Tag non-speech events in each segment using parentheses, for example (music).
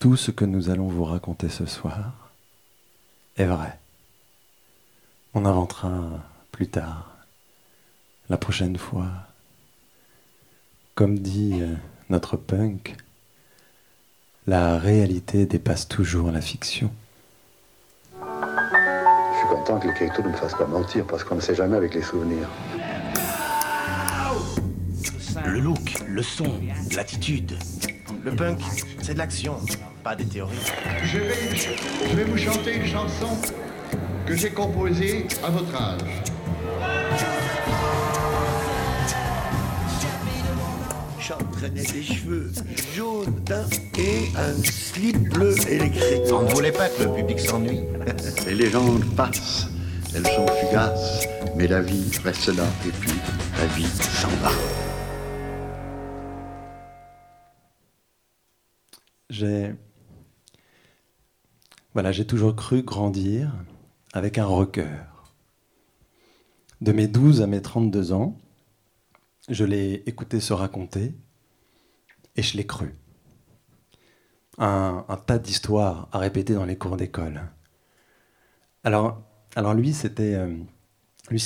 tout ce que nous allons vous raconter ce soir est vrai. On inventera plus tard, la prochaine fois. Comme dit euh, notre punk, la réalité dépasse toujours la fiction. Je suis content que le Keito ne me fasse pas mentir parce qu'on ne sait jamais avec les souvenirs. Le look, le son, l'attitude. Le punk, c'est de l'action, pas des théories. Je vais, je vais vous chanter une chanson que j'ai composée à votre âge. J'entraînais des cheveux jaunes d'un et un slip bleu électrique. On ne voulait pas que le public s'ennuie. (laughs) Les légendes passent, elles sont fugaces, mais la vie reste là et puis la vie s'en va. J'ai voilà, j'ai toujours cru grandir avec un rocker. De mes 12 à mes 32 ans, je l'ai écouté se raconter et je l'ai cru. Un, tas d'histoires à répéter dans les cours d'école. Alors, alors lui, c'était euh,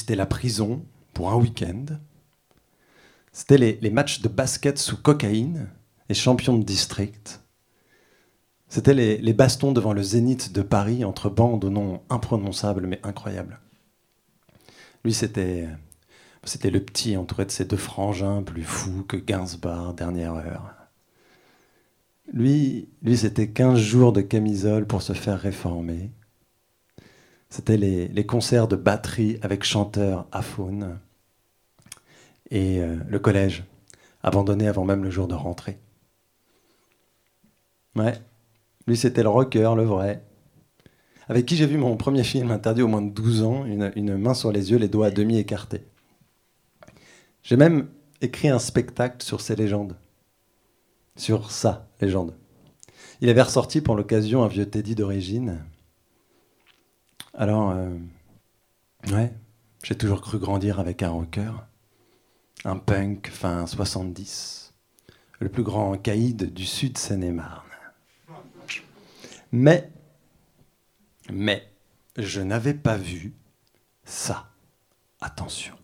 la prison pour un week-end. C'était les matchs de basket sous cocaïne et champion de district. C'était les, bastons devant le zénith de Paris entre bandes au nom imprononçable mais incroyable. Lui, c'était le petit entouré de ses deux frangins plus fous que Gainsbourg, dernière heure. Lui, lui c'était 15 jours de camisole pour se faire réformer. C'était les, les concerts de batterie avec chanteurs à faune. Et euh, le collège, abandonné avant même le jour de rentrée. Ouais, lui c'était le rocker, le vrai. Avec qui j'ai vu mon premier film interdit au moins de 12 ans, une, main sur les yeux, les doigts à demi écartés. J'ai même écrit un spectacle sur ces légendes. Sur sa légende. Il avait ressorti pour l'occasion un vieux Teddy d'origine. Alors, euh, ouais, j'ai toujours cru grandir avec un rocker. Un punk fin 70. Le plus grand caïd du sud Seine-et-Marne. Mais, mais, je n'avais pas vu ça. Attention.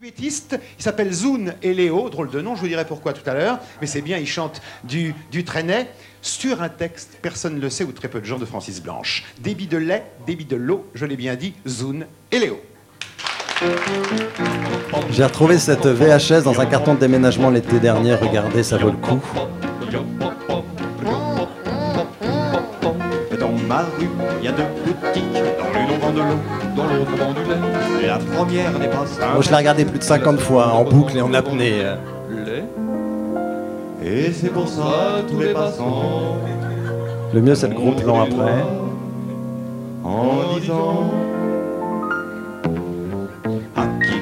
Il s'appelle Zoun et Léo, drôle de nom, je vous dirai pourquoi tout à l'heure, mais c'est bien, il chante du, du sur un texte, personne ne le sait ou très peu de gens de Francis Blanche. Débit de lait, débit de l'eau, je l'ai bien dit, Zoun et Léo. J'ai retrouvé cette VHS dans un carton de déménagement l'été dernier. Regardez, ça vaut le coup. Dans ma rue, il y a deux boutiques. Dans l'une on vend de l'eau, dans l'autre on vend du lait. Et la première n'est pas simple. Moi, je l'ai regardé plus de 50 fois, en boucle et en apnée. Et c'est pour ça tous les passants. Le mieux, c'est le gros plan après. En disant.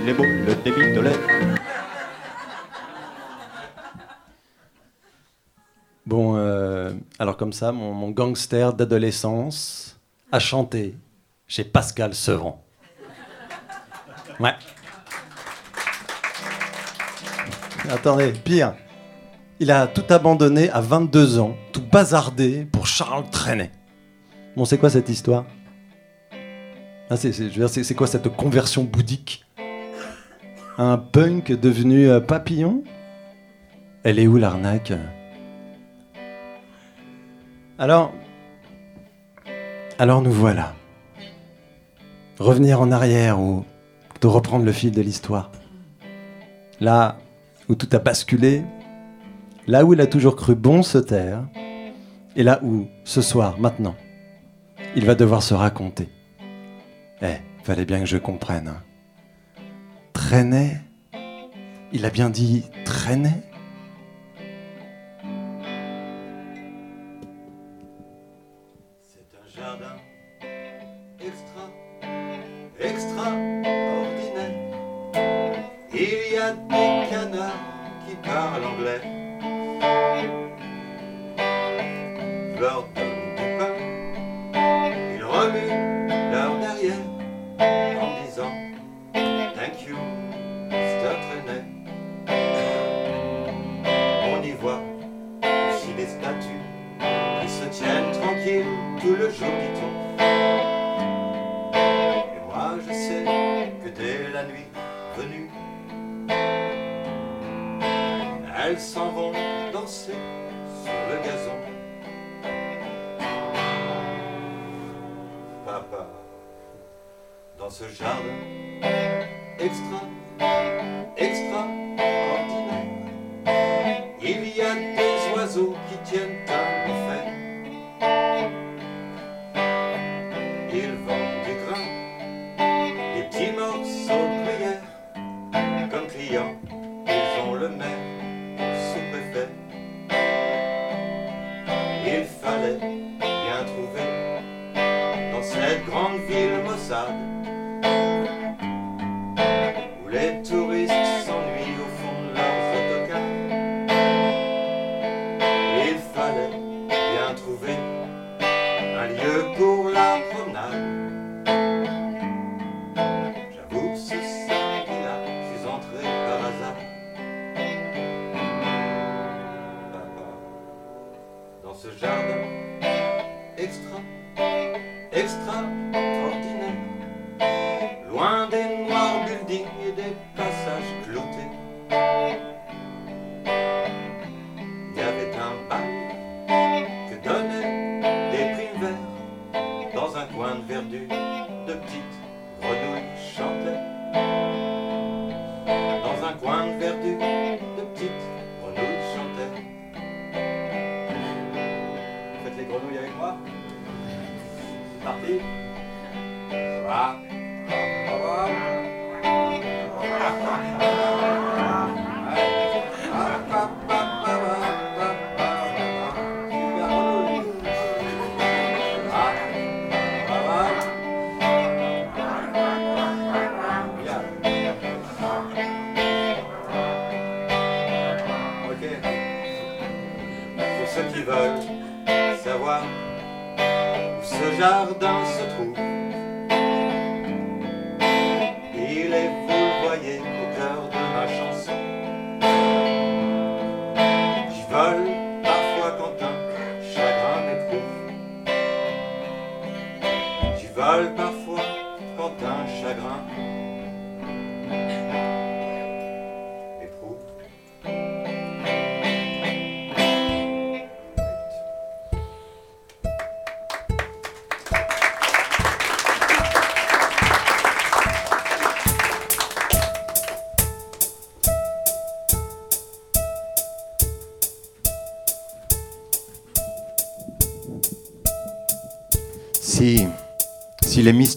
Est beau le débit de lait. Bon, euh, alors comme ça, mon, gangster d'adolescence a chanté chez Pascal Sevran. Ouais. Attendez, pire. Il a tout abandonné à 22 ans, tout bazardé pour Charles Trenet. Bon, c'est quoi cette histoire? Ah, c'est quoi cette conversion bouddhique? Un punk devenu euh, papillon? Elle est où l'arnaque? Alors, alors nous voilà. Revenir en arrière ou de reprendre le fil de l'histoire. Là où tout a basculé, là où il a toujours cru bon se taire, et là où, ce soir, maintenant, il va devoir se raconter. Eh, fallait bien que je comprenne. hein. Traînait Il a bien dit traînait C'est un jardin extra, extraordinaire. Il y a des canards qui parlent anglais. tout le jour dit-on. Et moi je sais que dès la nuit venue, elles s'en vont danser sur le gazon. Papa, dans ce jardin extra, extra, ordinaire, il y a Ils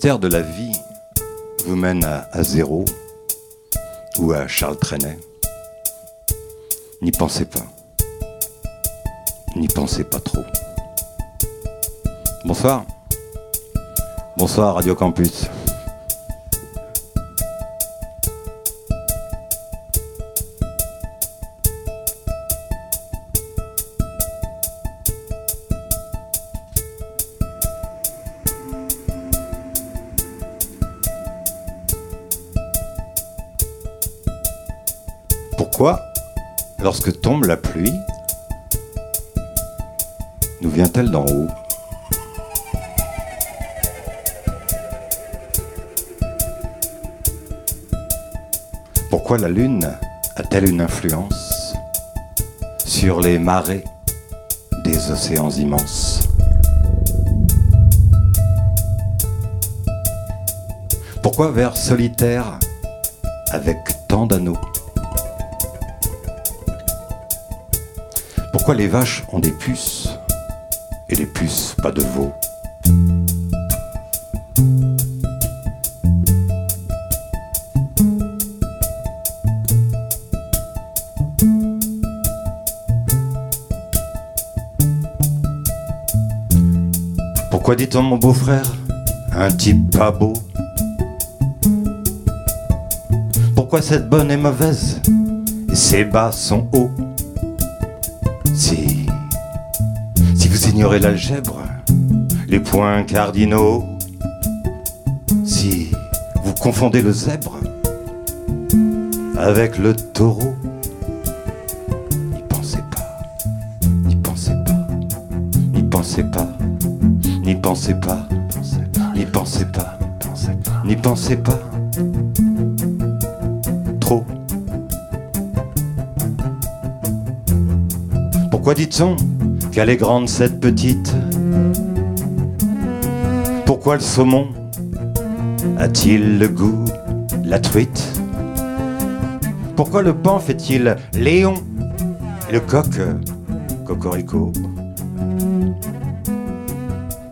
de la vie vous mènent à, à zéro ou à Charles Trenet, n'y pensez pas. N'y pensez pas trop. Bonsoir. Bonsoir Radio Campus. Lorsque tombe la pluie, nous vient-elle d'en haut? Pourquoi la Lune a-t-elle une influence sur les marées des océans immenses? Pourquoi vers solitaire avec tant d'anneaux? Les vaches ont des puces et les puces pas de veau Pourquoi dit-on mon beau-frère Un type pas beau Pourquoi cette bonne est mauvaise et ses bas sont hauts l'algèbre, les points cardinaux, si vous confondez le zèbre avec le taureau, n'y pensez pas, n'y pensez pas, n'y pensez pas, n'y pensez pas, n'y pensez pas, n'y pensez pas. trop. Pourquoi dit-on qu'elle est grande cette petite. Pourquoi le saumon a-t-il le goût la truite? Pourquoi le pan fait-il Léon et le coq Cocorico?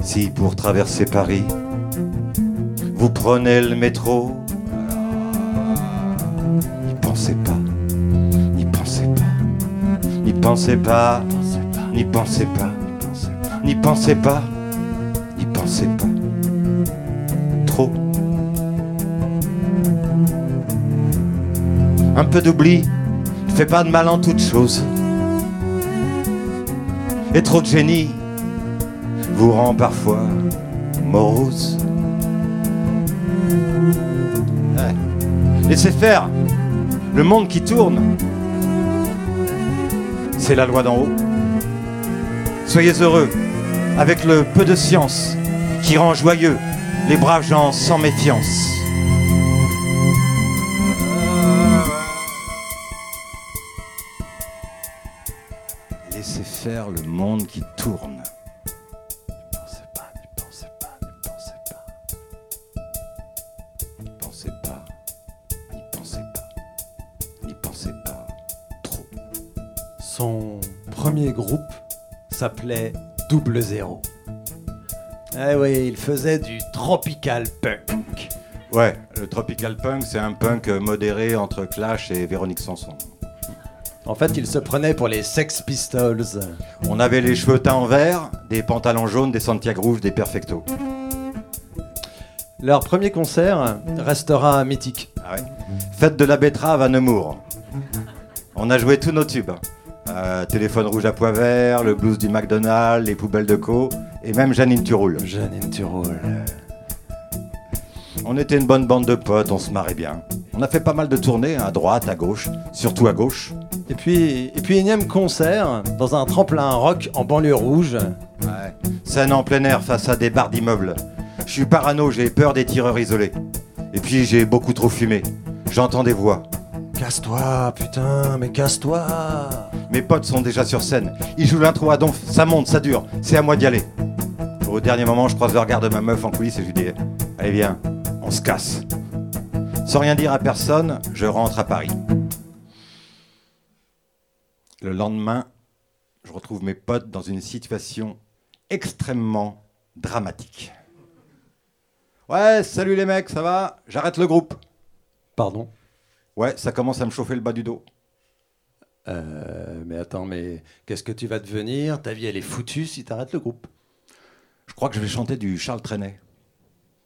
Si pour traverser Paris, vous prenez le métro, n'y pensez pas, n'y pensez pas, n'y pensez pas, n'y pensez pas, n'y pensez pas, n'y pensez pas. Trop. Un peu d'oubli ne fait pas de mal en toute chose. Et trop de génie vous rend parfois morose. Laissez faire. Le monde qui tourne, c'est la loi d'en haut. Soyez heureux avec le peu de science qui rend joyeux les braves gens sans méfiance. Laissez faire le monde qui tourne. S'appelait Double Zéro. Eh oui, il faisait du tropical punk. Ouais, le tropical punk, c'est un punk modéré entre Clash et Véronique Sanson. En fait, il se prenait pour les Sex Pistols. On avait les cheveux teints en vert, des pantalons jaunes, des Santiago rouges, des Perfecto. Leur premier concert restera mythique. Ah ouais Fête de la betterave à Nemours. On a joué tous nos tubes. Euh, téléphone rouge à pois vert, le blues du McDonald's, les poubelles de co, et même Janine Turoul. Janine Turoul. On était une bonne bande de potes, on se marrait bien. On a fait pas mal de tournées, à droite, à gauche, surtout à gauche. Et puis, et puis énième concert dans un tremplin rock en banlieue rouge. Ouais. Scène en plein air face à des barres d'immeubles. Je suis parano, j'ai peur des tireurs isolés. Et puis j'ai beaucoup trop fumé. J'entends des voix. Casse-toi, putain, mais casse-toi. Mes potes sont déjà sur scène. Ils jouent l'intro à donf, ça monte, ça dure. C'est à moi d'y aller. Au dernier moment, je croise le regard de ma meuf en coulisses et je lui dis Allez, viens, on se casse. Sans rien dire à personne, je rentre à Paris. Le lendemain, je retrouve mes potes dans une situation extrêmement dramatique. Ouais, salut les mecs, ça va? J'arrête le groupe. Pardon? Ouais, ça commence à me chauffer le bas du dos. Euh, mais attends, mais qu'est-ce que tu vas devenir? Ta vie, elle est foutue si t'arrêtes le groupe. Je crois que je vais chanter du Charles Trenet.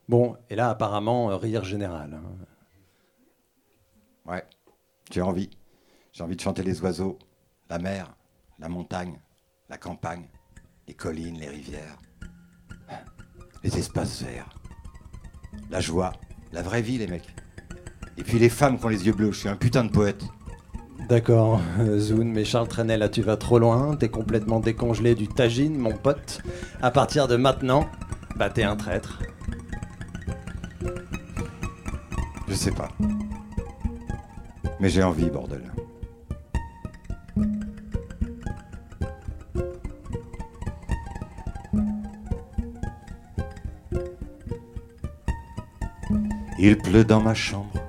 Bon, et là, apparemment, euh, rire général. hein. Ouais, j'ai envie. J'ai envie de chanter les oiseaux, la mer, la montagne, la campagne, les collines, les rivières, les espaces verts, la joie, la vraie vie, les mecs. Et puis les femmes qui ont les yeux bleus, je suis un putain de poète. D'accord, (laughs) Zoun, mais Charles Trenet, là, tu vas trop loin. T'es complètement décongelé du tagine, mon pote. À partir de maintenant, bah, t'es un traître. Je sais pas. Mais j'ai envie, bordel. Il pleut dans ma chambre.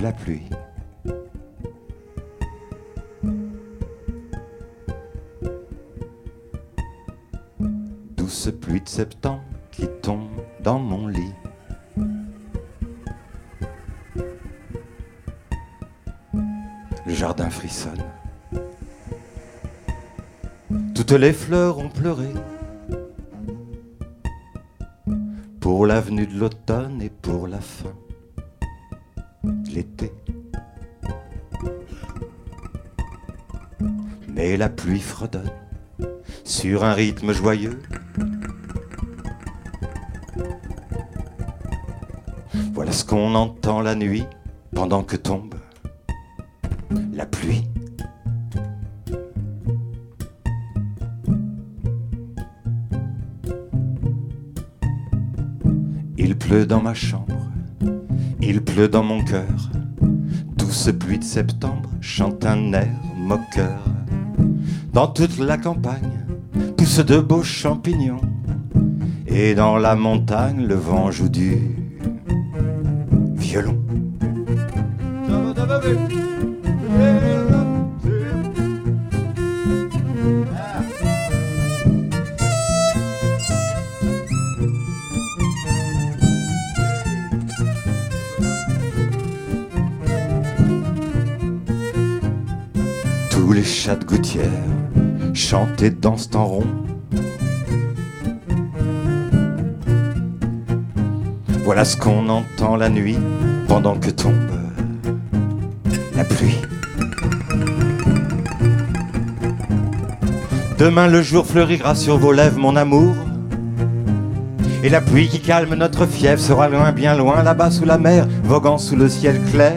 La pluie. Douce pluie de septembre qui tombe dans mon lit. Le jardin frissonne. Toutes les fleurs ont pleuré un rythme joyeux. Voilà ce qu'on entend la nuit pendant que tombe la pluie. Il pleut dans ma chambre, il pleut dans mon cœur. Douce pluie de septembre chante un air moqueur. Dans toute la campagne poussent de beaux champignons. Et dans la montagne, le vent joue du violon. Chantent et dansent en rond. Voilà ce qu'on entend la nuit pendant que tombe la pluie. Demain le jour fleurira sur vos lèvres, mon amour. Et la pluie qui calme notre fièvre sera loin, bien loin, là-bas sous la mer, voguant sous le ciel clair.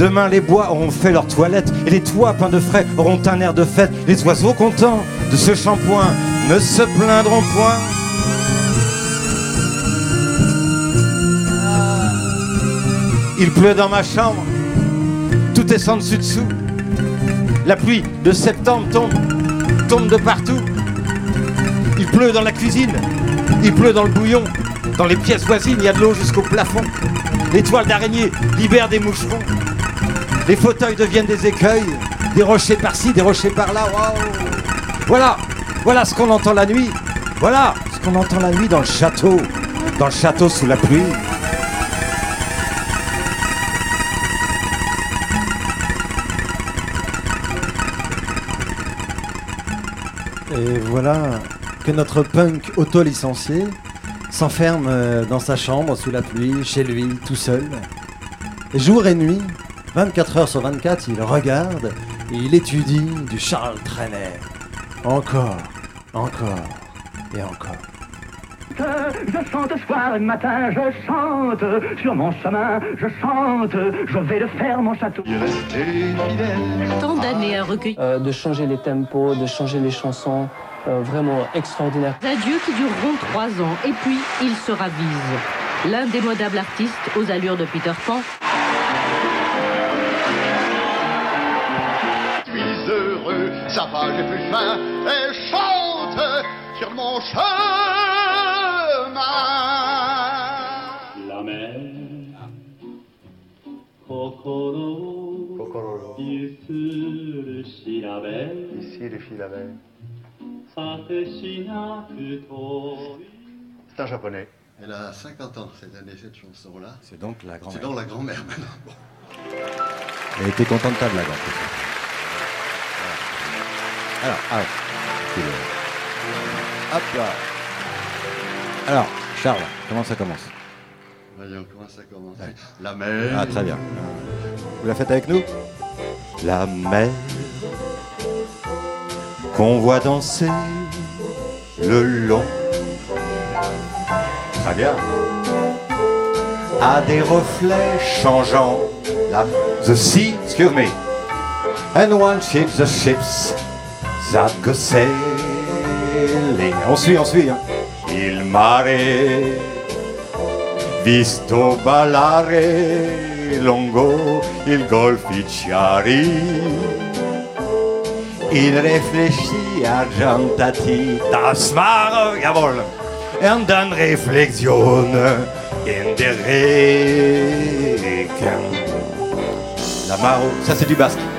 Demain les bois auront fait leur toilette et les toits peints de frais auront un air de fête. Les oiseaux contents de ce shampoing ne se plaindront point. Il pleut dans ma chambre, tout est sans dessus dessous. La pluie de septembre tombe, tombe de partout. Il pleut dans la cuisine, il pleut dans le bouillon. Dans les pièces voisines, il y a de l'eau jusqu'au plafond. Les toiles d'araignée libèrent des moucherons. Les fauteuils deviennent des écueils, des rochers par-ci, des rochers par-là. Waouh Voilà, voilà ce qu'on entend la nuit. Voilà ce qu'on entend la nuit dans le château, dans le château sous la pluie. Et voilà que notre punk auto-licencié s'enferme euh, dans sa chambre sous la pluie, chez lui, tout seul. Jour et nuit, 24 heures sur 24, il regarde et il étudie du Charles Trenet. Encore, encore et encore. Je chante soir et matin, je chante sur mon chemin, je chante, je vais le faire mon château. Tant d'années à recueillir. Euh, de changer les tempos, de changer les chansons, euh, vraiment extraordinaire. Adieux qui dureront trois ans et puis il se ravise. L'indémodable artiste aux allures de Peter Pan. Ça va, j'ai plus faim, et chante sur mon chemin. La mer, Kokoro, Kokoro. Yusuru shirabe, Ici, les filles la veille. Sate shinaku tori. C'est un japonais. Elle a 50 ans cette année, cette chanson-là. C'est donc la grand-mère. C'est donc la grand-mère maintenant. Bon. Elle était contente de ta blague. Alors, alors. Le- Hop là. Alors, Charles, comment ça commence Voyons comment ça commence. La mer. Ah, très bien. Vous la faites avec nous La mer qu'on voit danser le long. Très bien. A des reflets changeants. La, the sea, excuse me. And one ship, the ships sailing. On suit, on suit. Hein. Il mare visto ballare lungo il golficciari. Il riflesci argentati das mare, jawohl, en dan reflexion in der Regen. La maro, ça c'est du basque.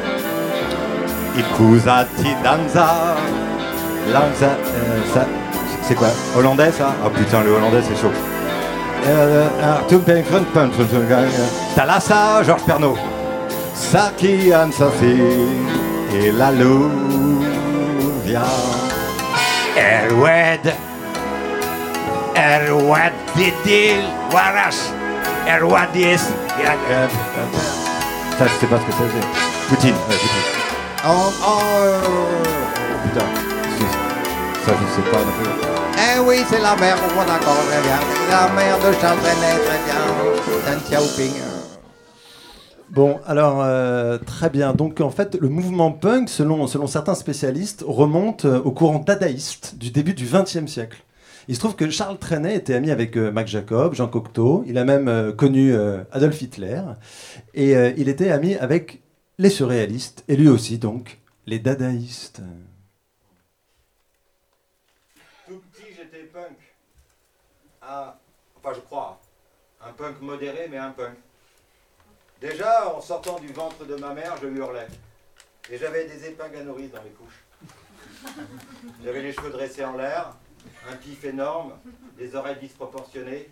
Il cusati danza, lanza, euh, ça, c'est quoi Hollandais ça Oh putain, le hollandais c'est chaud. Euh, euh. Thalassa, Georges Pernaud. Saki Ansafi et la Louvia. Erwed. Erwed Didil Warash. Erwadis. Ça, je sais pas ce que. Ouais, Poutine. Oh, oh, putain. Ça, je sais pas non plus. Eh oui, c'est la mère, on d'accord, très bien. La mère de Charles Trenet, très bien. Deng Xiaoping. Bon, alors euh, très bien. Donc en fait, le mouvement punk, selon, selon certains spécialistes, remonte euh, au courant dadaïste du début du XXe siècle. Il se trouve que Charles Trenet était ami avec euh, Mac Jacob, Jean Cocteau. Il a même euh, connu euh, Adolf Hitler. Et euh, il était ami avec les surréalistes, et lui aussi donc, les dadaïstes. Tout petit, j'étais punk. Un- enfin, je crois. Un punk modéré, mais un punk. Déjà, en sortant du ventre de ma mère, je hurlais. Et j'avais des épingles à nourrice dans les couches. J'avais les cheveux dressés en l'air, un pif énorme, des oreilles disproportionnées,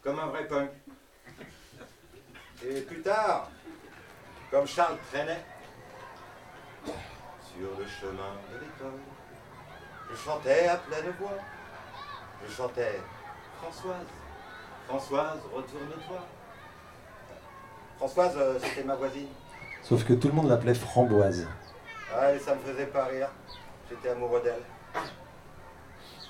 comme un vrai punk. Et plus tard, comme Charles Trenet, sur le chemin de l'école, je chantais à pleine voix. Je chantais Françoise, Françoise, retourne-toi. Françoise, euh, c'était ma voisine. Sauf que tout le monde l'appelait Framboise. Ah, et ça me faisait pas rire. J'étais amoureux d'elle.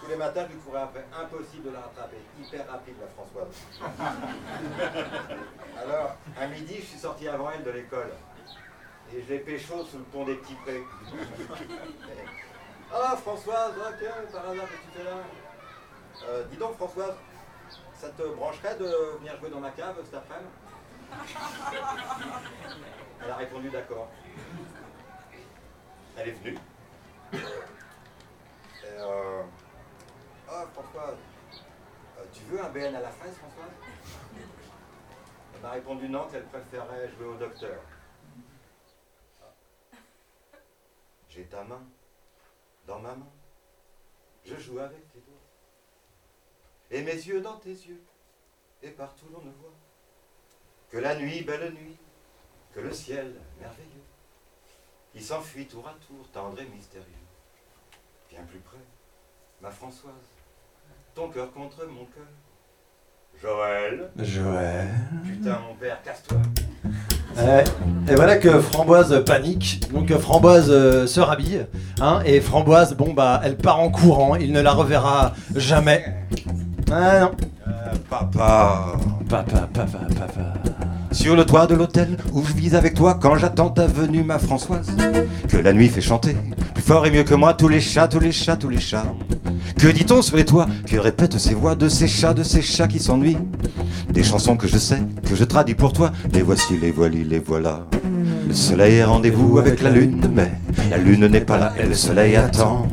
Tous les matins, je lui courais après. Impossible de la rattraper. Hyper rapide, la Françoise. (laughs) Alors, à midi, je suis sorti avant elle de l'école. Et je l'ai pécho sous le pont des petits prés. Ah, (laughs) Françoise, ok, par hasard, qu'est-ce que tu fais là? Euh, Dis donc, Françoise, ça te brancherait de venir jouer dans ma cave cet après-midi? (laughs) Elle a répondu d'accord. Elle est venue. Et euh... Oh, Françoise, euh, tu veux un BN à la fraise, Françoise Elle m'a répondu non, qu'elle préférait jouer au docteur. Ah. J'ai ta main dans ma main. Je joue avec tes doigts. Et mes yeux dans tes yeux. Et partout l'on ne voit que la nuit, belle nuit, que le ciel merveilleux, qui s'enfuit tour à tour, tendre et mystérieux. Viens plus près, ma Françoise, ton cœur contre mon cœur. Joël. Joël. Putain, mon père, casse-toi. Ouais. Et voilà que Framboise panique, donc euh, Framboise euh, se rhabille, hein, et Framboise, bon bah, elle part en courant, il ne la reverra jamais. Ah non. papa. Papa, papa, papa. Sur le toit de l'hôtel où je vis avec toi quand j'attends ta venue, ma Françoise. Que la nuit fait chanter, plus fort et mieux que moi, tous les chats, tous les chats, tous les chats. Que dit-on sur les toits Que répètent ces voix de ces chats, de ces chats qui s'ennuient? Des chansons que je sais, que je traduis pour toi. Les voici, les voili, les voilà. Le soleil est rendez-vous avec la lune, mais la lune n'est pas là et le soleil attend.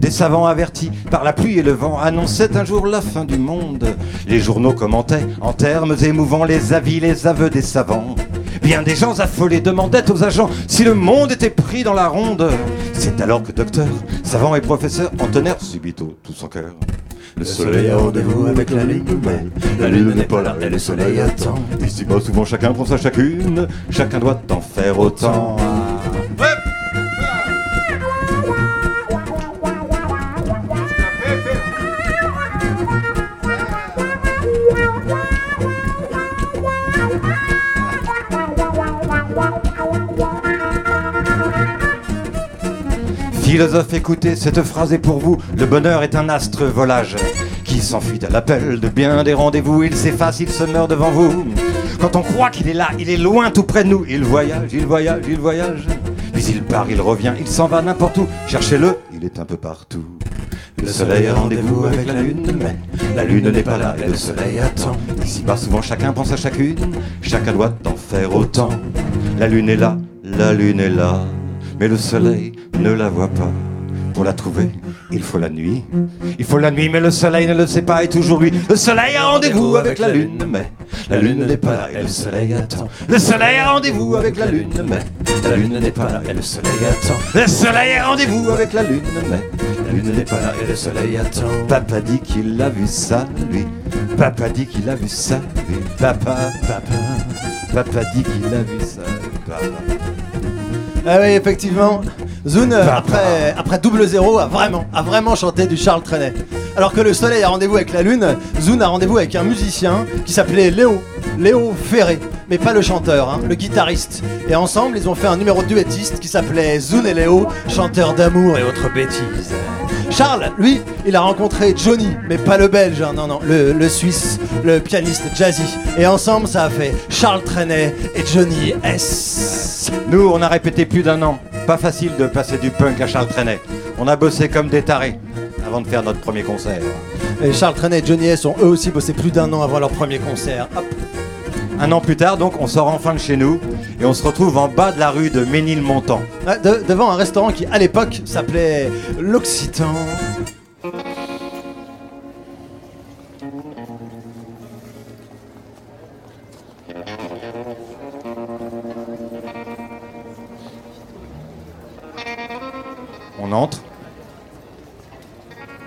Des savants avertis par la pluie et le vent annonçaient un jour la fin du monde. Les journaux commentaient en termes émouvants les avis, les aveux des savants. Bien des gens affolés demandaient aux agents si le monde était pris dans la ronde. C'est alors que docteurs, savants et professeurs entonnèrent subito tout son cœur. Le soleil a rendez-vous avec la lune, mais la lune n'est pas là et le soleil attend. Ici-bas, souvent chacun prend sa chacune, chacun doit en faire autant. Philosophe, écoutez, cette phrase est pour vous. Le bonheur est un astre volage qui s'enfuit à l'appel de bien des rendez-vous. Il s'efface, il se meurt devant vous. Quand on croit qu'il est là, il est loin tout près de nous. Il voyage, il voyage, il voyage. Puis il part, il revient, il s'en va n'importe où. Cherchez-le, il est un peu partout. Le soleil a rendez-vous avec la lune, mais la lune n'est pas là et le soleil attend. Ici-bas, souvent chacun pense à chacune, chacun doit en faire autant. La lune est là, la lune est là, mais le soleil ne la voit pas. Pour la trouver, il faut la nuit. Il faut la nuit, mais le soleil ne le sait pas et toujours lui. Le soleil a rendez-vous avec la lune, mais la lune n'est pas là et le soleil attend. Le soleil a rendez-vous avec la lune, mais la lune n'est pas là et le soleil attend. Le soleil a rendez-vous avec la lune, mais la lune n'est pas là et le soleil attend. Papa dit qu'il a vu ça, lui. Papa dit qu'il a vu ça, lui. Papa, papa. Papa dit qu'il a vu ça, papa. Ah oui, effectivement. Zoun, euh, après, après double zéro, a vraiment, a vraiment chanté du Charles Trenet. Alors que le soleil a rendez-vous avec la lune, Zoun a rendez-vous avec un musicien qui s'appelait Léo, Léo Ferré. Mais pas le chanteur, hein, le guitariste. Et ensemble, ils ont fait un numéro duettiste qui s'appelait Zoun et Léo, chanteurs d'amour et autres bêtises. Charles, lui, il a rencontré Johnny, mais pas le belge, hein, non, non, le, le suisse, le pianiste jazzy. Et ensemble, ça a fait Charles Trenet et Johnny S. Nous, on a répété plus d'un an. Pas facile de passer du punk à Charles Trenet. On a bossé comme des tarés avant de faire notre premier concert. Et Charles Trenet et Johnny S ont eux aussi bossé plus d'un an avant leur premier concert. Hop. Un an plus tard, donc, on sort enfin de chez nous et on se retrouve en bas de la rue de Ménilmontant. Ouais, de- devant un restaurant qui, à l'époque, s'appelait l'Occitan.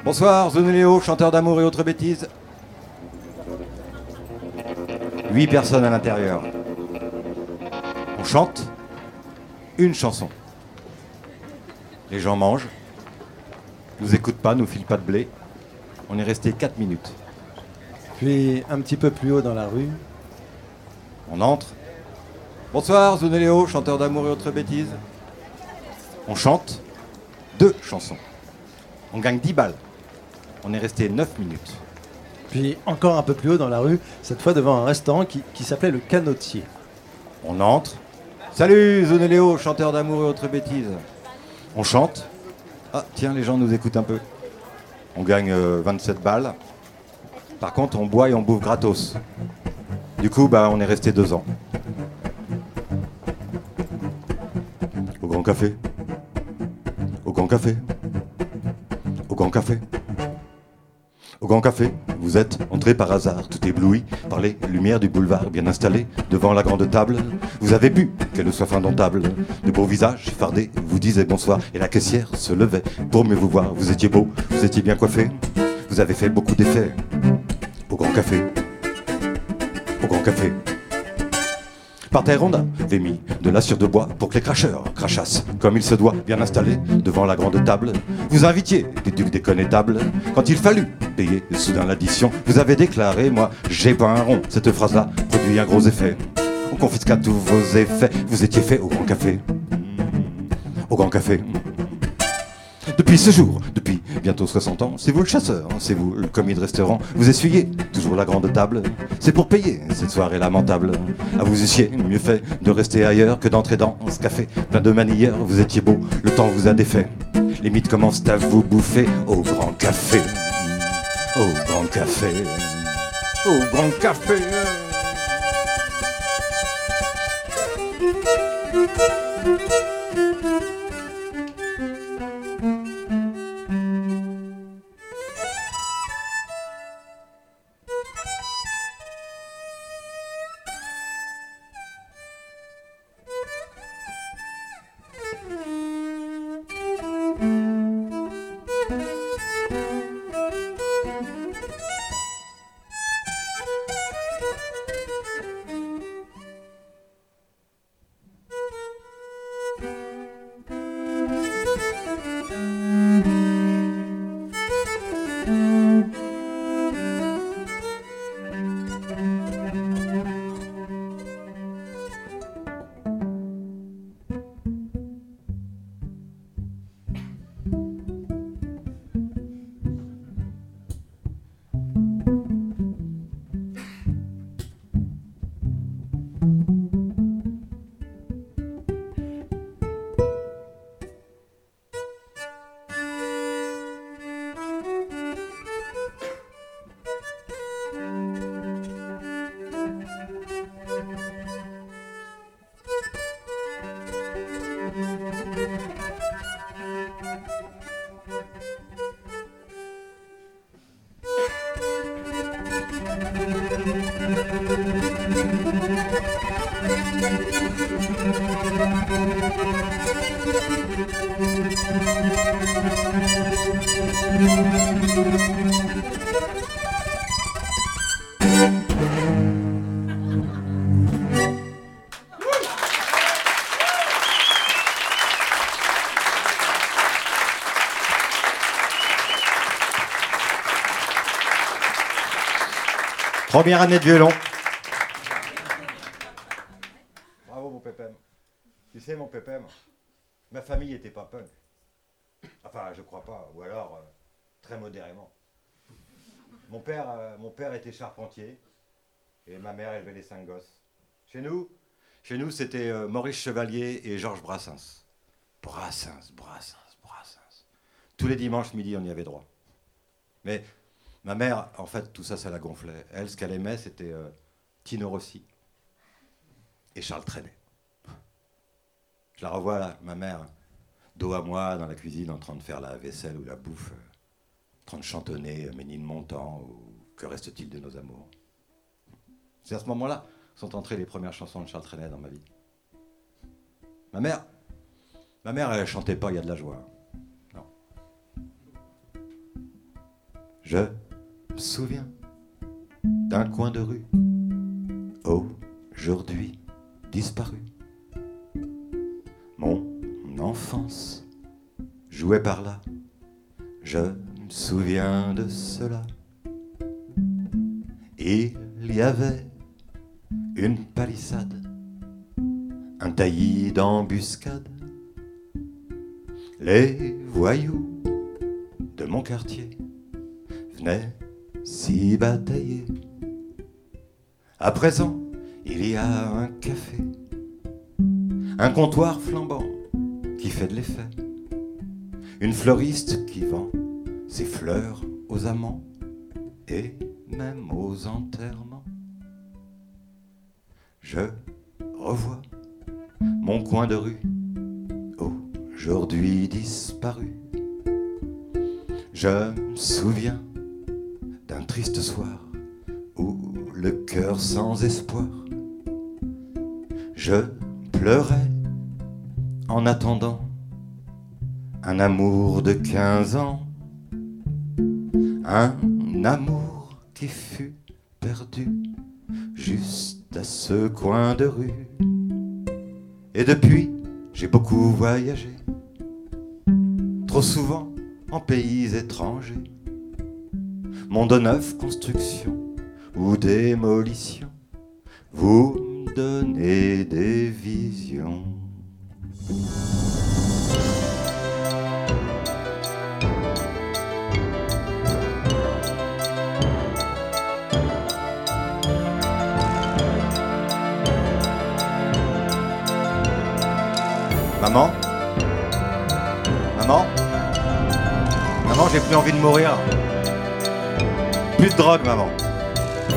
Bonsoir, Zone Léo, chanteur d'amour et autres bêtises. Huit personnes à l'intérieur. On chante une chanson. Les gens mangent, nous écoutent pas, nous filent pas de blé. On est resté 4 minutes. Puis, un petit peu plus haut dans la rue, On entre. Bonsoir, Zone Léo, chanteur d'amour et autres bêtises. On chante deux chansons. On gagne 10 balles. On est resté 9 minutes. puis encore un peu plus haut dans la rue, cette fois devant un restaurant qui, qui s'appelait le Canotier. On entre. Salut, Zone Léo, chanteur d'amour et autres bêtises. On chante. Ah, tiens, les gens nous écoutent un peu. On gagne euh, 27 balles. Par contre, on boit et on bouffe gratos. Du coup, bah, on est resté deux ans. Au Grand Café. Au Grand Café. Au Grand Café. Au Grand Café, vous êtes entré par hasard, tout ébloui par les lumières du boulevard, bien installé devant la grande table. Vous avez bu, quelle soif indomptable. De beaux visages fardés vous disaient bonsoir, et la caissière se levait pour mieux vous voir. Vous étiez beau, vous étiez bien coiffé, vous avez fait beaucoup d'effets. Au Grand Café. Au Grand Café. Par terre, on avait mis de la de bois pour que les cracheurs crachassent comme il se doit, bien installés devant la grande table. Vous invitiez des ducs déconnétables. Quand il fallut payer soudain l'addition, vous avez déclaré Moi, j'ai pas un rond. Cette phrase-là produit un gros effet. On confisqua tous vos effets. Vous étiez fait au Grand Café. Au Grand Café. Depuis ce jour, depuis bientôt 60 ans, c'est vous le chasseur, hein, c'est vous le commis de restaurant. Vous essuyez toujours la grande table. C'est pour payer cette soirée lamentable. À vous eussiez mieux fait de rester ailleurs que d'entrer dans ce café plein de manières. Vous étiez beau, le temps vous a défait. Les mythes commencent à vous bouffer au grand café. Au grand café. Au grand café. Première année de violon. Bravo mon pépème. Tu sais mon pépème, ma famille était pas punk. Enfin, je crois pas. Ou alors, euh, très modérément. Mon père, euh, mon père était charpentier et ma mère élevait les cinq gosses. Chez nous, chez nous c'était euh, Maurice Chevalier et Georges Brassens. Brassens, Brassens, Brassens. Tous les dimanches midi, on y avait droit. Mais ma mère, en fait, tout ça, ça la gonflait. Elle, ce qu'elle aimait, c'était euh, Tino Rossi et Charles Trenet. Je la revois là, ma mère, dos à moi, dans la cuisine, en train de faire la vaisselle ou la bouffe, euh, en train de chantonner euh, Ménine Montant ou Que reste-t-il de nos amours? C'est à ce moment-là sont entrées les premières chansons de Charles Trenet dans ma vie. Ma mère, ma mère, elle chantait pas, il y a de la joie. Non. Je souviens d'un coin de rue, aujourd'hui disparu. Mon enfance jouait par là, je me souviens de cela. Il y avait une palissade, un taillis d'embuscade. Les voyous de mon quartier venaient s'y batailler. À présent, il y a un café, un comptoir flambant qui fait de l'effet, une fleuriste qui vend ses fleurs aux amants et même aux enterrements. Je revois mon coin de rue, aujourd'hui disparu. Je me souviens d'un triste soir où le cœur sans espoir, je pleurais en attendant un amour de 15 ans, un amour qui fut perdu juste à ce coin de rue. Et depuis, j'ai beaucoup voyagé, trop souvent en pays étrangers. Monde neuf, construction ou démolition, vous me donnez des visions. Maman? Maman? Maman, j'ai plus envie de mourir. Plus de drogue, maman.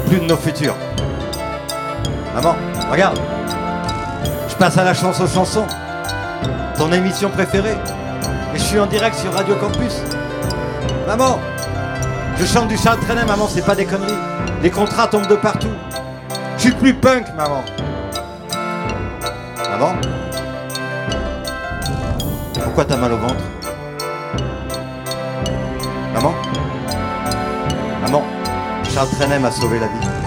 Plus de nos futurs. Maman, regarde. Je passe à la aux chansons. Ton émission préférée. Et je suis en direct sur Radio Campus. Maman, je chante du Charles Trenet, maman, c'est pas des conneries. Les contrats tombent de partout. Je suis plus punk, maman. Maman Pourquoi t'as mal au ventre? Charles Trenet m'a sauvé la vie.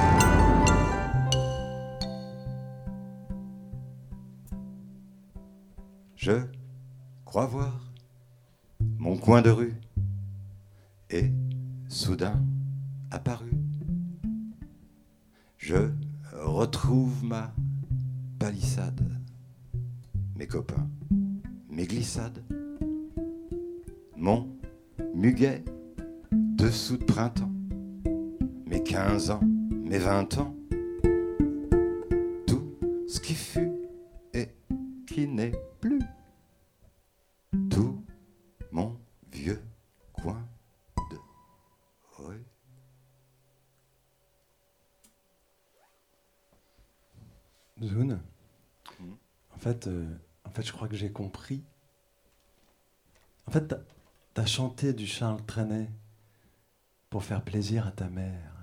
Euh, en fait, je crois que j'ai compris. En fait, t'as- t'as chanté du Charles Trenet pour faire plaisir à ta mère.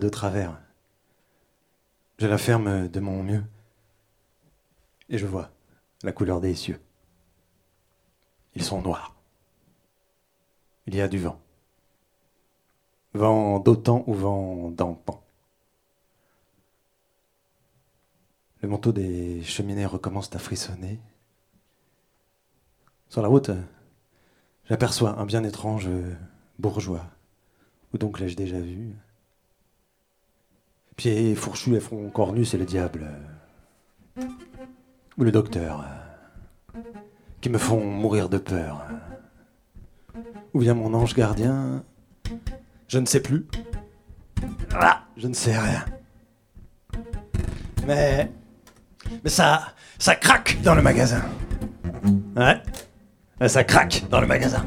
De travers. Je la ferme de mon mieux. Et je vois la couleur des cieux. Ils sont noirs. Il y a du vent. Vent d'autant ou vent d'antan. Le manteau des cheminées recommence à frissonner. Sur la route, j'aperçois un bien étrange bourgeois. Où donc l'ai-je déjà vu? Pieds fourchus et front cornu, c'est le diable. Ou le docteur. Qui me font mourir de peur. Ou bien mon ange gardien Je ne sais plus. Ah, je ne sais rien. Mais. Mais ça. Ça craque dans le magasin. Ouais. Ça craque dans le magasin.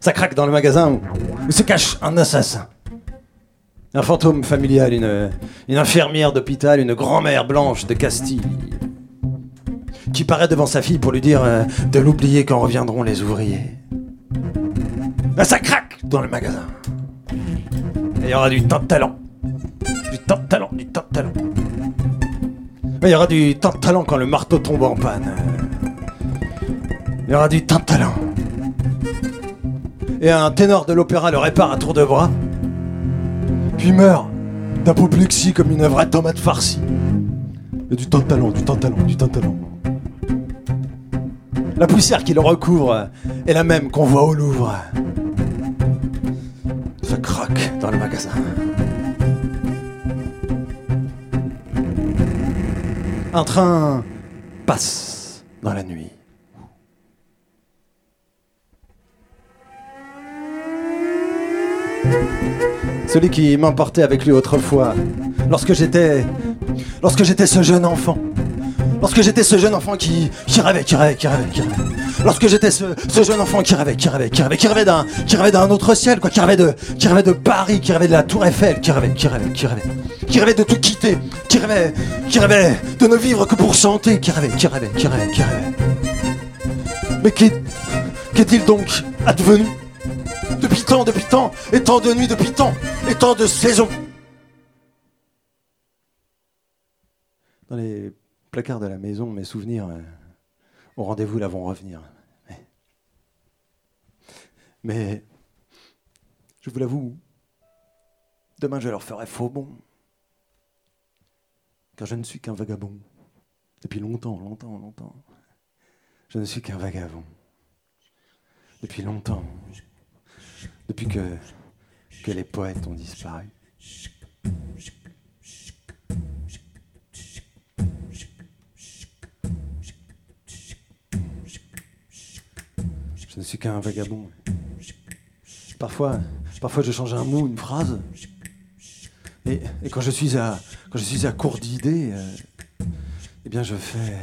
Ça craque dans le magasin où se cache un assassin. Un fantôme familial, une, infirmière d'hôpital, une grand-mère blanche de Castille. Qui paraît devant sa fille pour lui dire euh, de l'oublier quand reviendront les ouvriers. Ben, ça craque dans le magasin. Et il y aura du temps de talent. Du temps de talent, du temps de talent. Il y aura du temps de talent quand le marteau tombe en panne. Il y aura du temps de talent. Et un ténor de l'opéra le répare à tour de bras. Puis meurt d'apoplexie comme une vraie tomate farcie. A du talent, du talent, du talent. La poussière qui le recouvre est la même qu'on voit au Louvre. Ça craque dans le magasin. Un train passe dans la nuit. Celui qui m'emportait avec lui autrefois, lorsque j'étais. lorsque j'étais ce jeune enfant. Lorsque j'étais ce jeune enfant qui, qui rêvait, qui rêvait, qui rêvait, qui rêvait. Lorsque j'étais ce, jeune enfant qui rêvait, qui rêvait, qui rêvait, qui rêvait d'un, qui rêvait d'un autre ciel, quoi, qui rêvait de, qui rêvait de Paris, qui rêvait de la Tour Eiffel, qui rêvait, qui rêvait, qui rêvait, qui rêvait de tout quitter, qui rêvait, qui rêvait de ne vivre que pour chanter, qui rêvait, qui rêvait, qui rêvait, qui rêvait. Mais qu'est, qu'est-il donc advenu depuis tant, depuis tant, et tant de nuits, depuis tant, et tant de saisons Dans les placards de la maison, mes souvenirs euh, au rendez-vous là vont revenir. Mais, mais je vous l'avoue, demain je leur ferai faux bon. Car je ne suis qu'un vagabond. Depuis longtemps, longtemps, longtemps. Je ne suis qu'un vagabond. Depuis longtemps. Depuis que, les poètes ont disparu. Je ne suis qu'un vagabond. Parfois, parfois je change un mot, une phrase. Et, et quand je suis à, quand je suis à court d'idées, euh, eh bien je fais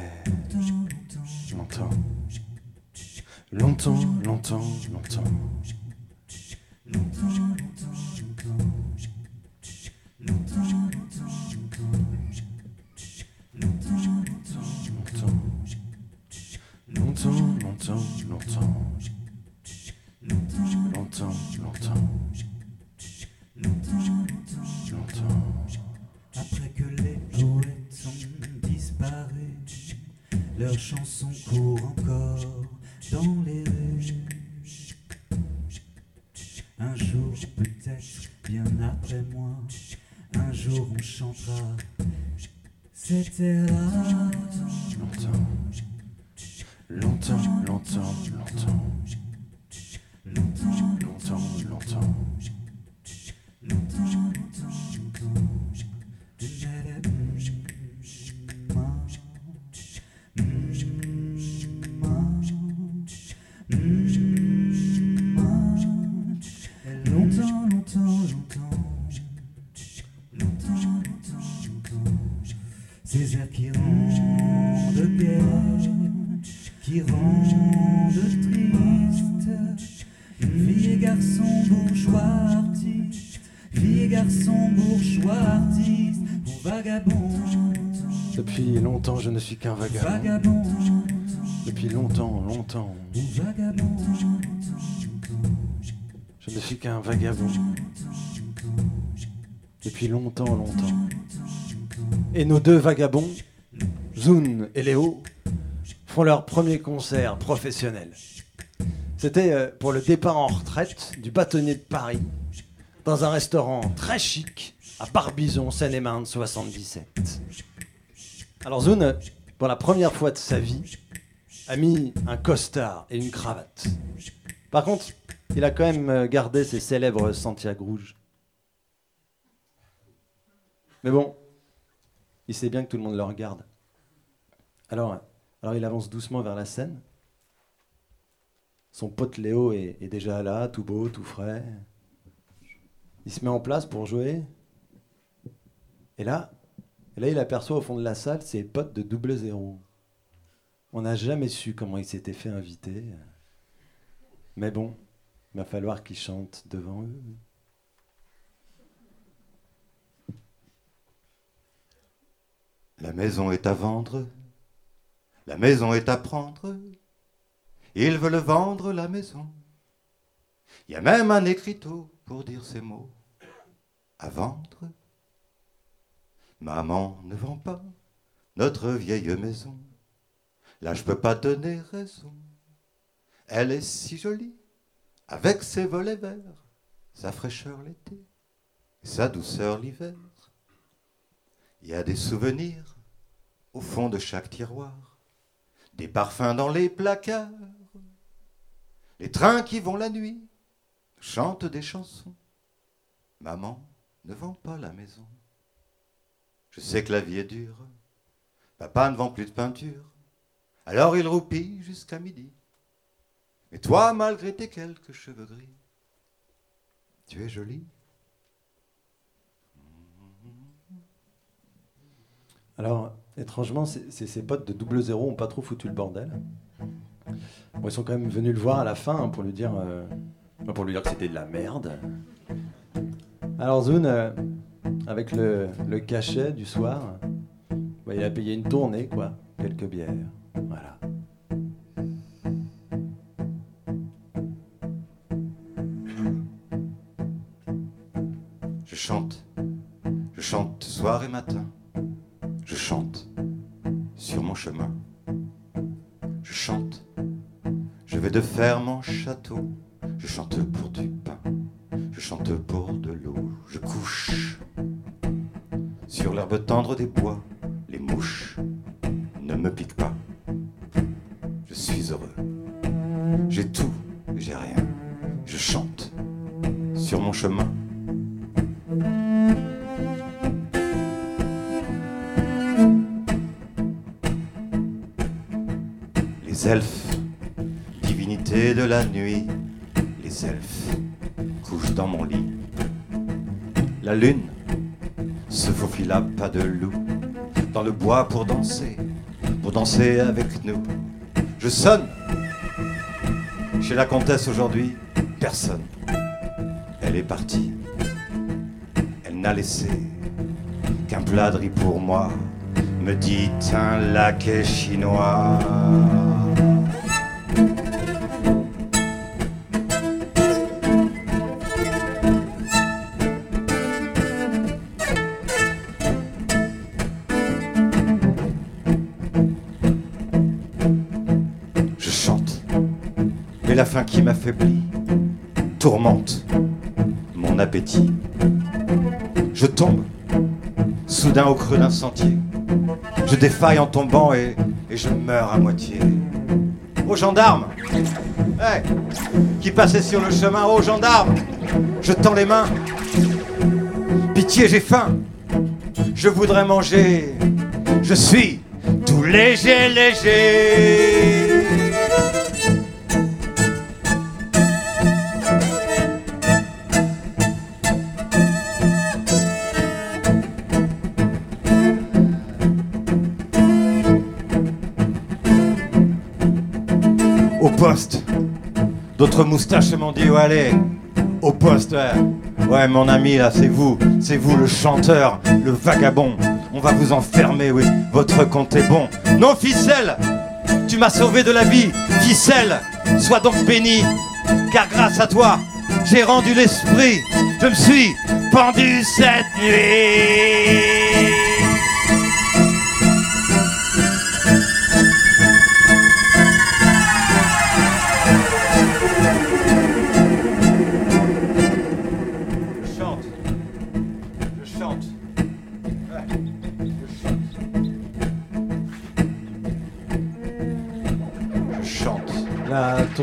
longtemps, longtemps, longtemps, longtemps. Leurs chansons courent encore dans les rues. Un jour, peut-être bien après moi, un jour on chantera. C'était là. Longtemps. Longtemps, longtemps, longtemps. Longtemps, longtemps, Longtemps, Depuis longtemps, je ne suis qu'un vagabond. Depuis longtemps, longtemps, je ne suis qu'un vagabond. Depuis longtemps, longtemps. Et nos deux vagabonds, Zun et Léo, font leur premier concert professionnel. C'était euh, pour le départ en retraite du bâtonnier de Paris, dans un restaurant très chic à Barbizon, Seine-et-Marne 77. Alors euh, pour la première fois de sa vie, a mis un costard et une cravate. Par contre, il a quand même euh, gardé ses célèbres Santiago rouges. Mais bon, il sait bien que tout le monde le regarde. Alors, alors il avance doucement vers la scène. Son pote Léo est déjà là, tout beau, tout frais. Il se met en place pour jouer. Et là, et là, il aperçoit au fond de la salle ses potes de double zéro. On n'a jamais su comment il s'était fait inviter. Mais bon, il va falloir qu'il chante devant eux. La maison est à vendre, la maison est à prendre. Ils veulent vendre la maison. Il y a même un écriteau pour dire ces mots. À vendre. Maman ne vend pas notre vieille maison. Là, je peux pas donner raison. Elle est si jolie, avec ses volets verts, sa fraîcheur l'été, sa douceur l'hiver. Il y a des souvenirs au fond de chaque tiroir, des parfums dans les placards, les trains qui vont la nuit chantent des chansons. Maman ne vend pas la maison. Je sais que la vie est dure. Papa ne vend plus de peinture. Alors il roupille jusqu'à midi. Mais toi, malgré tes quelques cheveux gris, tu es jolie. Alors, étrangement, ses potes de double zéro ont pas trop foutu le bordel. Ils sont quand même venus le voir à la fin hein, pour lui dire, euh, pour lui dire que c'était de la merde. Alors Zun, euh, avec le, cachet du soir, bah, il a payé une tournée, quoi, quelques bières, voilà. Je chante, je chante soir et matin. Je chante sur mon chemin. Je chante, je vais de ferme en château. Je chante pour du pain, je chante pour de l'eau. Je couche sur l'herbe tendre des bois. Les mouches ne me piquent pas. Je suis heureux, j'ai tout, j'ai rien. Je chante sur mon chemin. Les elfes, divinités de la nuit, les elfes couchent dans mon lit. La lune se faufile à pas de loup dans le bois pour danser, pour danser avec nous. Je sonne chez la comtesse aujourd'hui, personne. Elle est partie, elle n'a laissé qu'un plat pour moi, me dit un laquais chinois. Tourmente mon appétit. Je tombe, soudain au creux d'un sentier. Je défaille en tombant et, je meurs à moitié. Aux gendarmes Hey Qui passait sur le chemin Aux gendarmes Je tends les mains. Pitié, j'ai faim. Je voudrais manger. Je suis tout léger, léger. D'autres moustaches m'ont dit, ouais, allez, au poste. Ouais, mon ami, là, c'est vous, c'est vous le chanteur, le vagabond. On va vous enfermer, oui. Votre compte est bon. Non, ficelle Tu m'as sauvé de la vie. Ficelle Sois donc béni. Car grâce à toi, j'ai rendu l'esprit. Je me suis pendu cette nuit.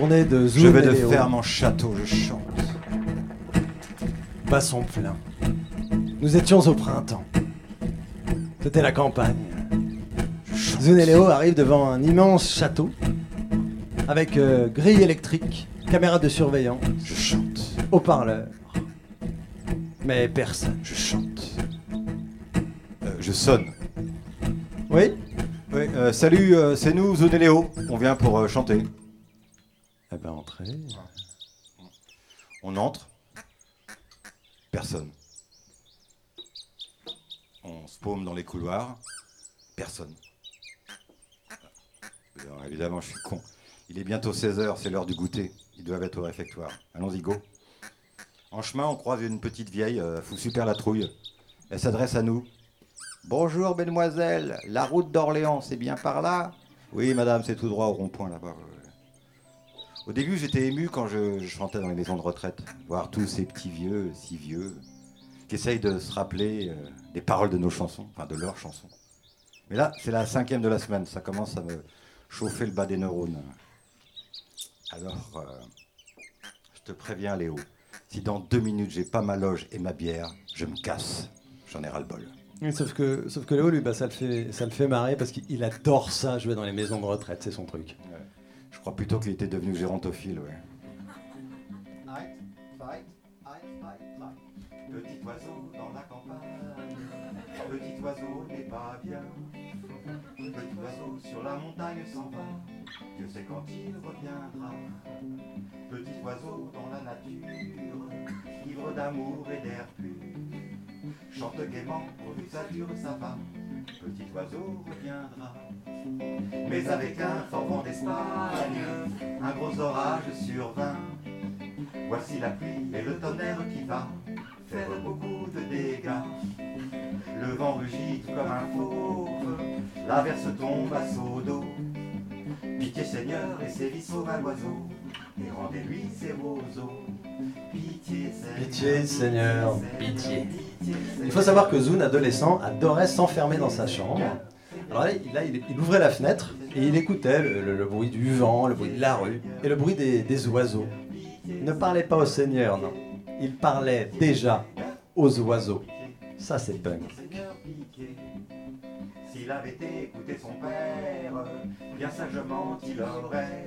Tournée de Zoom Je vais de Léo. faire mon château, je chante. Basson plein. Nous étions au printemps. C'était la campagne. Zune et Léo arrivent devant un immense château avec euh, grille électrique, caméra de surveillance, Je chante. haut-parleur. Mais personne. Je chante. Euh, je sonne. Oui? Oui, euh, salut, euh, c'est nous, Zone et Léo. On vient pour chanter. Eh ben, entrez. On entre. Personne. On se paume dans les couloirs. Personne. Évidemment, je suis con. Il est bientôt 16h, c'est l'heure du goûter. Ils doivent être au réfectoire. Allons-y, go. En chemin, on croise une petite vieille, euh, fout super la trouille. Elle s'adresse à nous. Bonjour, mesdemoiselles. La route d'Orléans, c'est bien par là? Oui, madame, c'est tout droit au rond-point là-bas. Au début, j'étais ému quand je, je chantais dans les maisons de retraite. Voir tous ces petits vieux, si vieux, qui essayent de se rappeler euh, des paroles de nos chansons, enfin de leurs chansons. Mais là, c'est la cinquième de la semaine. Ça commence à me chauffer le bas des neurones. Alors, euh, je te préviens, Léo. Si dans deux minutes, j'ai pas ma loge et ma bière, je me casse. J'en ai ras-le-bol. Oui, sauf, que, sauf que Léo, lui, bah, ça, le fait, ça le fait marrer parce qu'il adore ça, jouer dans les maisons de retraite, c'est son truc. Je crois plutôt qu'il était devenu gérontophile, ouais. Petit oiseau dans la campagne, petit oiseau n'est pas bien. Petit oiseau sur la montagne s'en va, Dieu sait quand il reviendra? Petit oiseau dans la nature, ivre d'amour et d'air pur. Chante gaiement pour lui adure sa femme, petit oiseau reviendra. Mais avec un fort vent d'Espagne, un gros orage survint. Voici la pluie et le tonnerre qui va faire beaucoup de dégâts. Le vent rugit comme un fauve, la verse tombe à seau d'eau. Pitié Seigneur, et sévis sauve à l'oiseau, et rendez-lui ses roseaux. Pitié Seigneur, Pitié. Il faut savoir que Zoun, adolescent, adorait s'enfermer dans sa chambre. Alors là, il, là, il- il ouvrait la fenêtre et il écoutait le, le- le bruit du vent, le bruit de la rue et le bruit des, des oiseaux. Il ne parlait pas au Seigneur, non. Il parlait déjà aux oiseaux. Ça, c'est punk. S'il avait écouté son père, bien sagement il aurait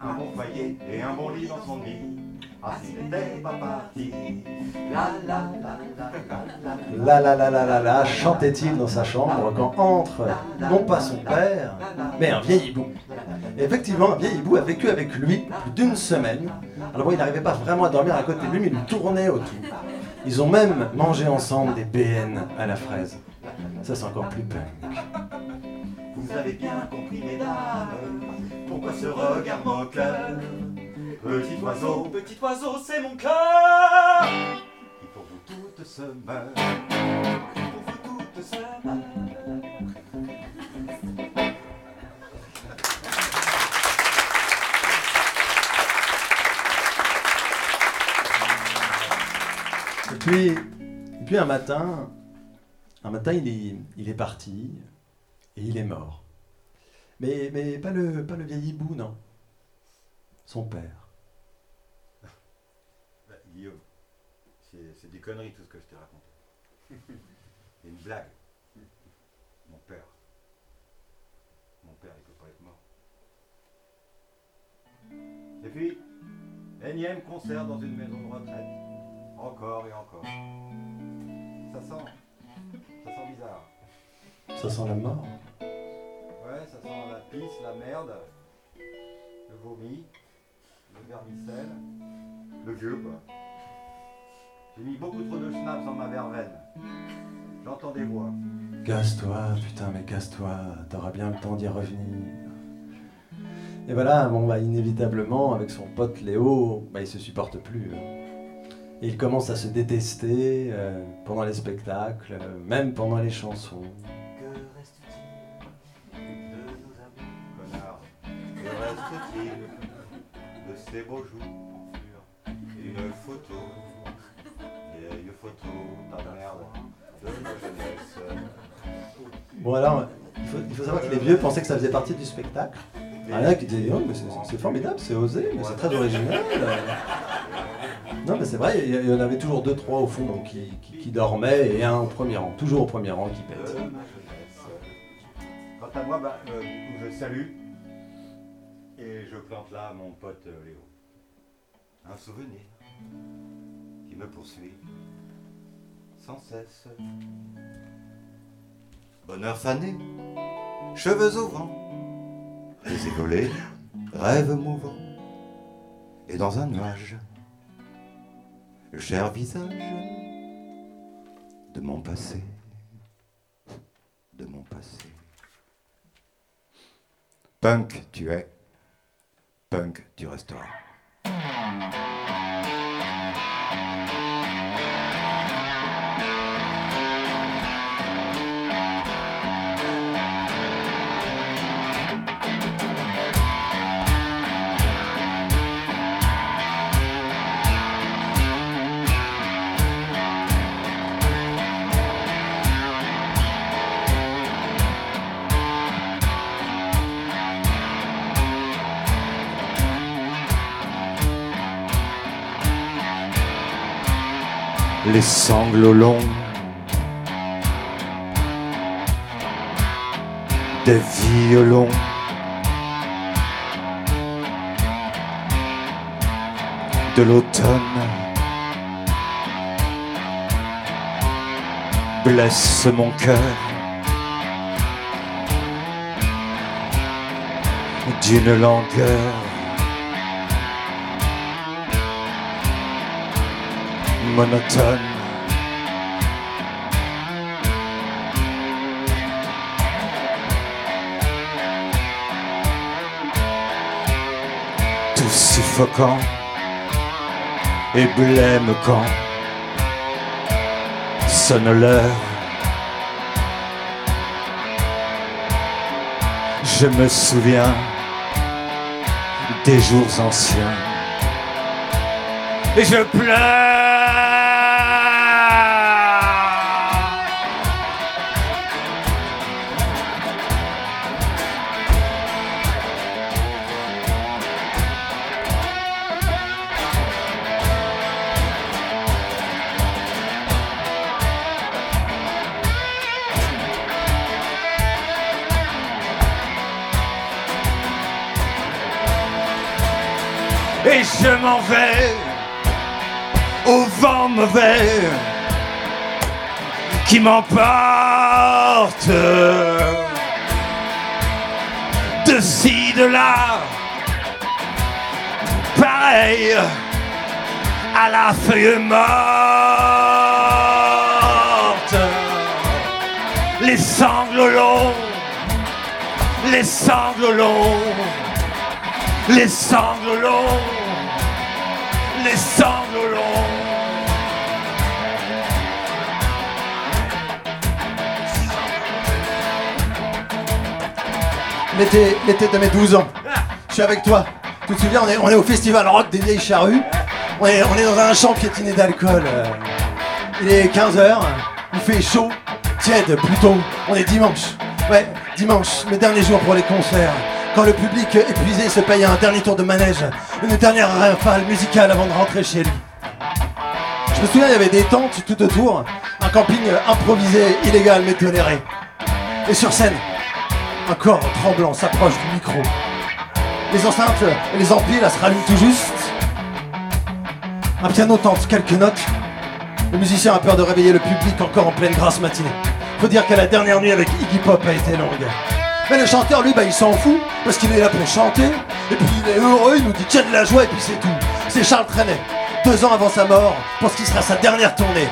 un bon foyer et un bon lit dans son lit. La la la la la la chantait-il dans sa chambre quand entre, non pas son père, mais un vieil hibou. Effectivement, un vieil hibou a vécu avec lui plus d'une semaine. Alors il n'arrivait pas vraiment à dormir à côté de lui, mais il tournait autour. Ils ont même mangé ensemble des BN à la fraise. Ça, c'est encore plus punk. Vous avez bien compris, mesdames, pourquoi ce regard moqueur? Petit oiseau, petit oiseau, c'est mon cœur Qui pour vous toutes se meurt Qui pour vous toutes se meurt Et puis, et puis un matin, un matin, il est, il est parti et il est mort. Mais, mais pas, le, pas le vieil hibou, non. Son père. Guillaume, c'est c'est des conneries tout ce que je t'ai raconté. (laughs) C'est une blague. Mon père. Mon père, il peut pas être mort. Et puis, énième concert dans une maison de retraite. Encore et encore. Ça sent. Ça sent bizarre. Ça sent la mort. Ouais, ça sent la pisse, la merde, le vomi, le vermicelle, le vieux quoi. J'ai mis beaucoup trop de schnapps dans ma verveine. J'entends des voix. Casse-toi, putain, mais casse-toi, t'auras bien le temps d'y revenir. Et voilà, bon, bah, inévitablement, avec son pote Léo, bah, il se supporte plus. hein. Et il commence à se détester euh, pendant les spectacles, euh, même pendant les chansons. Reste-t-il de ces beaux jours Une photo, vieille photo de ta merde, de ma jeunesse. Bon, alors, il faut, il faut savoir que les vieux pensaient que ça faisait partie du spectacle. Il y en a qui disaient, oh, mais c'est c'est formidable, c'est osé, mais c'est très original. Non, mais c'est vrai, il y- il y en avait toujours deux, trois au fond donc, qui, qui- qui dormaient et un au premier rang, toujours au premier rang qui pète. de ma jeunesse. Quant à moi, bah, euh, je salue et je plante là mon pote euh, Léo. Un souvenir qui me poursuit sans cesse. Bonheur fané, cheveux au vent, les évolés, rêves mouvants, et dans un nuage, le cher visage de mon passé de mon passé. Punk, tu es. Tu resteras. Les sanglots longs des violons. De l'automne blessent mon cœur d'une langueur monotone. Tout suffocant et blême quand sonne l'heure. Je me souviens des jours anciens et je pleure. Je m'en vais au vent mauvais qui m'emporte de ci, de là, pareil à la feuille morte. Les sanglots longs, les sanglots longs, les sanglots longs, les. L'été, l'été de mes 12 ans. Je suis avec toi. Tu te souviens, on est, au festival rock des vieilles charrues. On est, on est dans un champ piétiné d'alcool. euh. Il est 15h. Il fait chaud. Tiède plutôt. On est dimanche. Ouais, dimanche, le dernier jour pour les concerts. Quand le public épuisé se paye un dernier tour de manège. Une dernière rafale musicale avant de rentrer chez lui. Je me souviens, il y avait des tentes tout autour. Un camping improvisé, illégal mais toléré. Et sur scène, un corps tremblant s'approche du micro. Les enceintes et les amplis se rallument tout juste. Un piano tente quelques notes. Le musicien a peur de réveiller le public encore en pleine grasse matinée. Faut dire que la dernière nuit avec Iggy Pop a été longue. Mais le chanteur, lui, bah, il s'en fout, parce qu'il est là pour chanter. Et puis il est heureux, il nous dit tiens de la joie, et puis c'est tout. C'est Charles Trenet, deux ans avant sa mort, pour qu'il sera sa dernière tournée.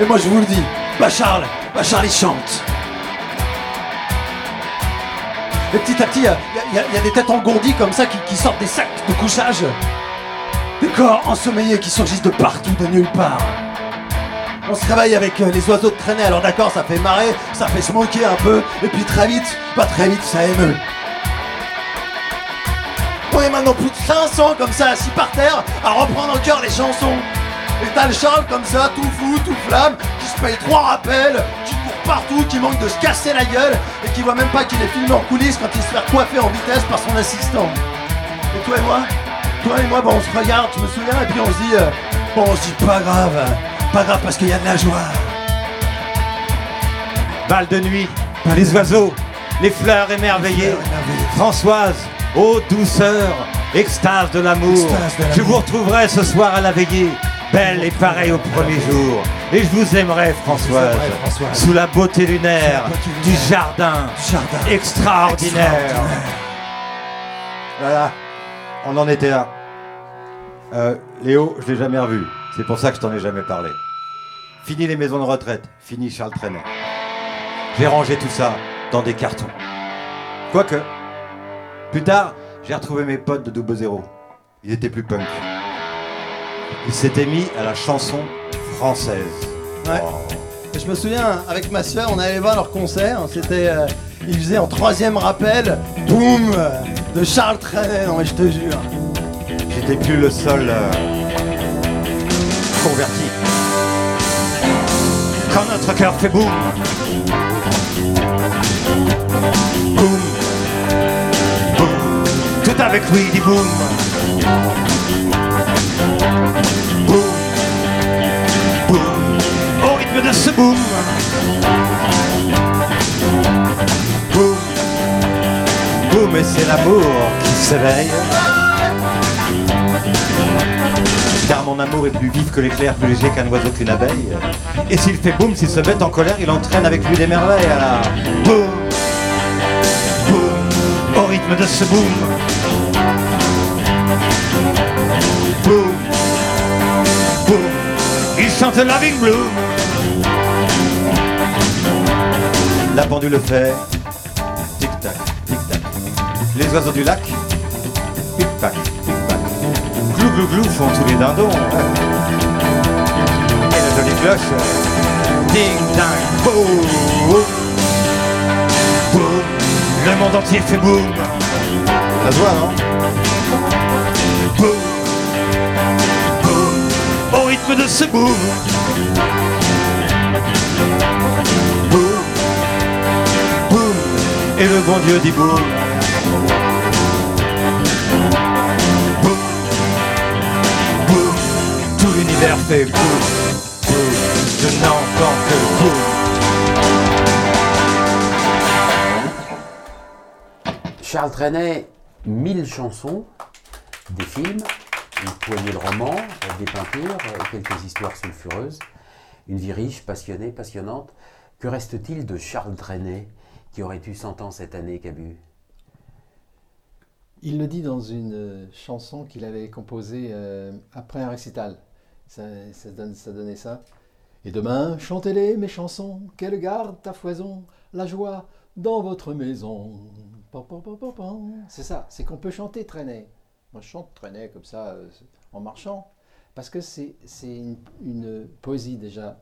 Et moi, je vous le dis, bah Charles, bah Charlie chante. Et petit à petit, il y, a des têtes engourdies comme ça qui, qui sortent des sacs de couchage. Des corps ensommeillés qui surgissent de partout, de nulle part. On se réveille avec euh, les oiseaux de traîner, alors d'accord, ça fait marrer, ça fait se moquer un peu, et puis très vite, pas très vite, ça émeut. On est maintenant plus de 500 comme ça, assis par terre, à reprendre en cœur les chansons. Et t'as le Charles comme ça, tout fou, tout flamme, qui se paye trois rappels, qui court partout, qui manque de se casser la gueule, et qui voit même pas qu'il est filmé en coulisses quand il se fait coiffer en vitesse par son assistant. Et toi et moi? Toi et moi, bon, on se regarde, tu me souviens, et puis on se dit, euh, bon, dit pas grave, pas grave parce qu'il y a de la joie. Bal de nuit, les oiseaux, les fleurs émerveillées. Françoise, ô douceur, extase de l'amour. Je vous retrouverai ce soir à la veillée, belle et pareille au premier jour. Et je vous aimerai, Françoise, aimerai, Françoise. sous la beauté lunaire Sous la beauté du jardin, extraordinaire. Voilà, on en était là. Euh, Léo, je l'ai jamais revu. C'est pour ça que je t'en ai jamais parlé. Fini les maisons de retraite, fini Charles Trenet. J'ai rangé tout ça dans des cartons. Quoique, plus tard, j'ai retrouvé mes potes de Double Zéro. Ils étaient plus punk. Ils s'étaient mis à la chanson française. Ouais. Et je me souviens, avec ma soeur, on allait voir leur concert. C'était, euh, ils faisaient en troisième rappel, boum, de Charles Trenet. Non mais je te jure. J'étais plus le seul euh, converti. Quand notre cœur fait boum, boum, boum, tout avec lui dit boum, boum, boum, au rythme de ce boum, boum, boum, et c'est l'amour qui s'éveille. Car mon amour est plus vif que l'éclair, plus léger qu'un oiseau qu'une abeille. Et s'il fait boum, s'il se met en colère, il entraîne avec lui des merveilles. Alors, boum, boum, au rythme de ce boum. Boum, boum, il chante Loving Bloom. La pendule fait tic-tac, tic-tac. Les oiseaux du lac, Glou glou font tous les dindons. Et la jolie cloche. Ding dang boum. Boum. Le monde entier fait boum. Ça se voit, non? Boum. Boum. Au rythme de ce boum. Boum. Boum. Et le bon Dieu dit. Boum. Tout l'univers fait boum. Boum. Je n'entends que boum. Charles Trenet, 1000 chansons, des films, une poignée de romans, des peintures, euh, quelques histoires sulfureuses, une vie riche, passionnée, passionnante. Que reste-t-il de Charles Trenet, qui aurait eu 100 ans cette année, Cabu? Il le dit dans une euh, chanson qu'il avait composée euh, après un récital. Ça, donne- ça donnait ça. Et demain, chantez-les, mes chansons, qu'elles gardent à foison la joie dans votre maison. C'est ça, c'est qu'on peut chanter traîner. Moi, je chante traîner comme ça, euh, en marchant, parce que c'est une, poésie déjà.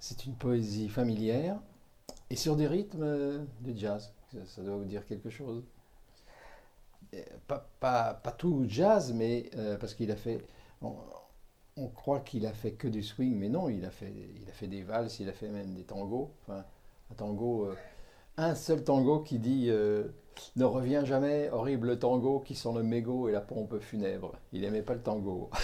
C'est une poésie familière et sur des rythmes euh, de jazz. Ça, doit vous dire quelque chose. Euh, Pas, tout jazz, mais parce qu'il a fait. On croit qu'il a fait que du swing, mais non, il a fait, il a fait des valses, il a fait même des tangos. Enfin, un tango, euh, un seul tango qui dit euh, Ne reviens jamais, horrible tango qui sent le mégot et la pompe funèbre. Il aimait pas le tango. (laughs)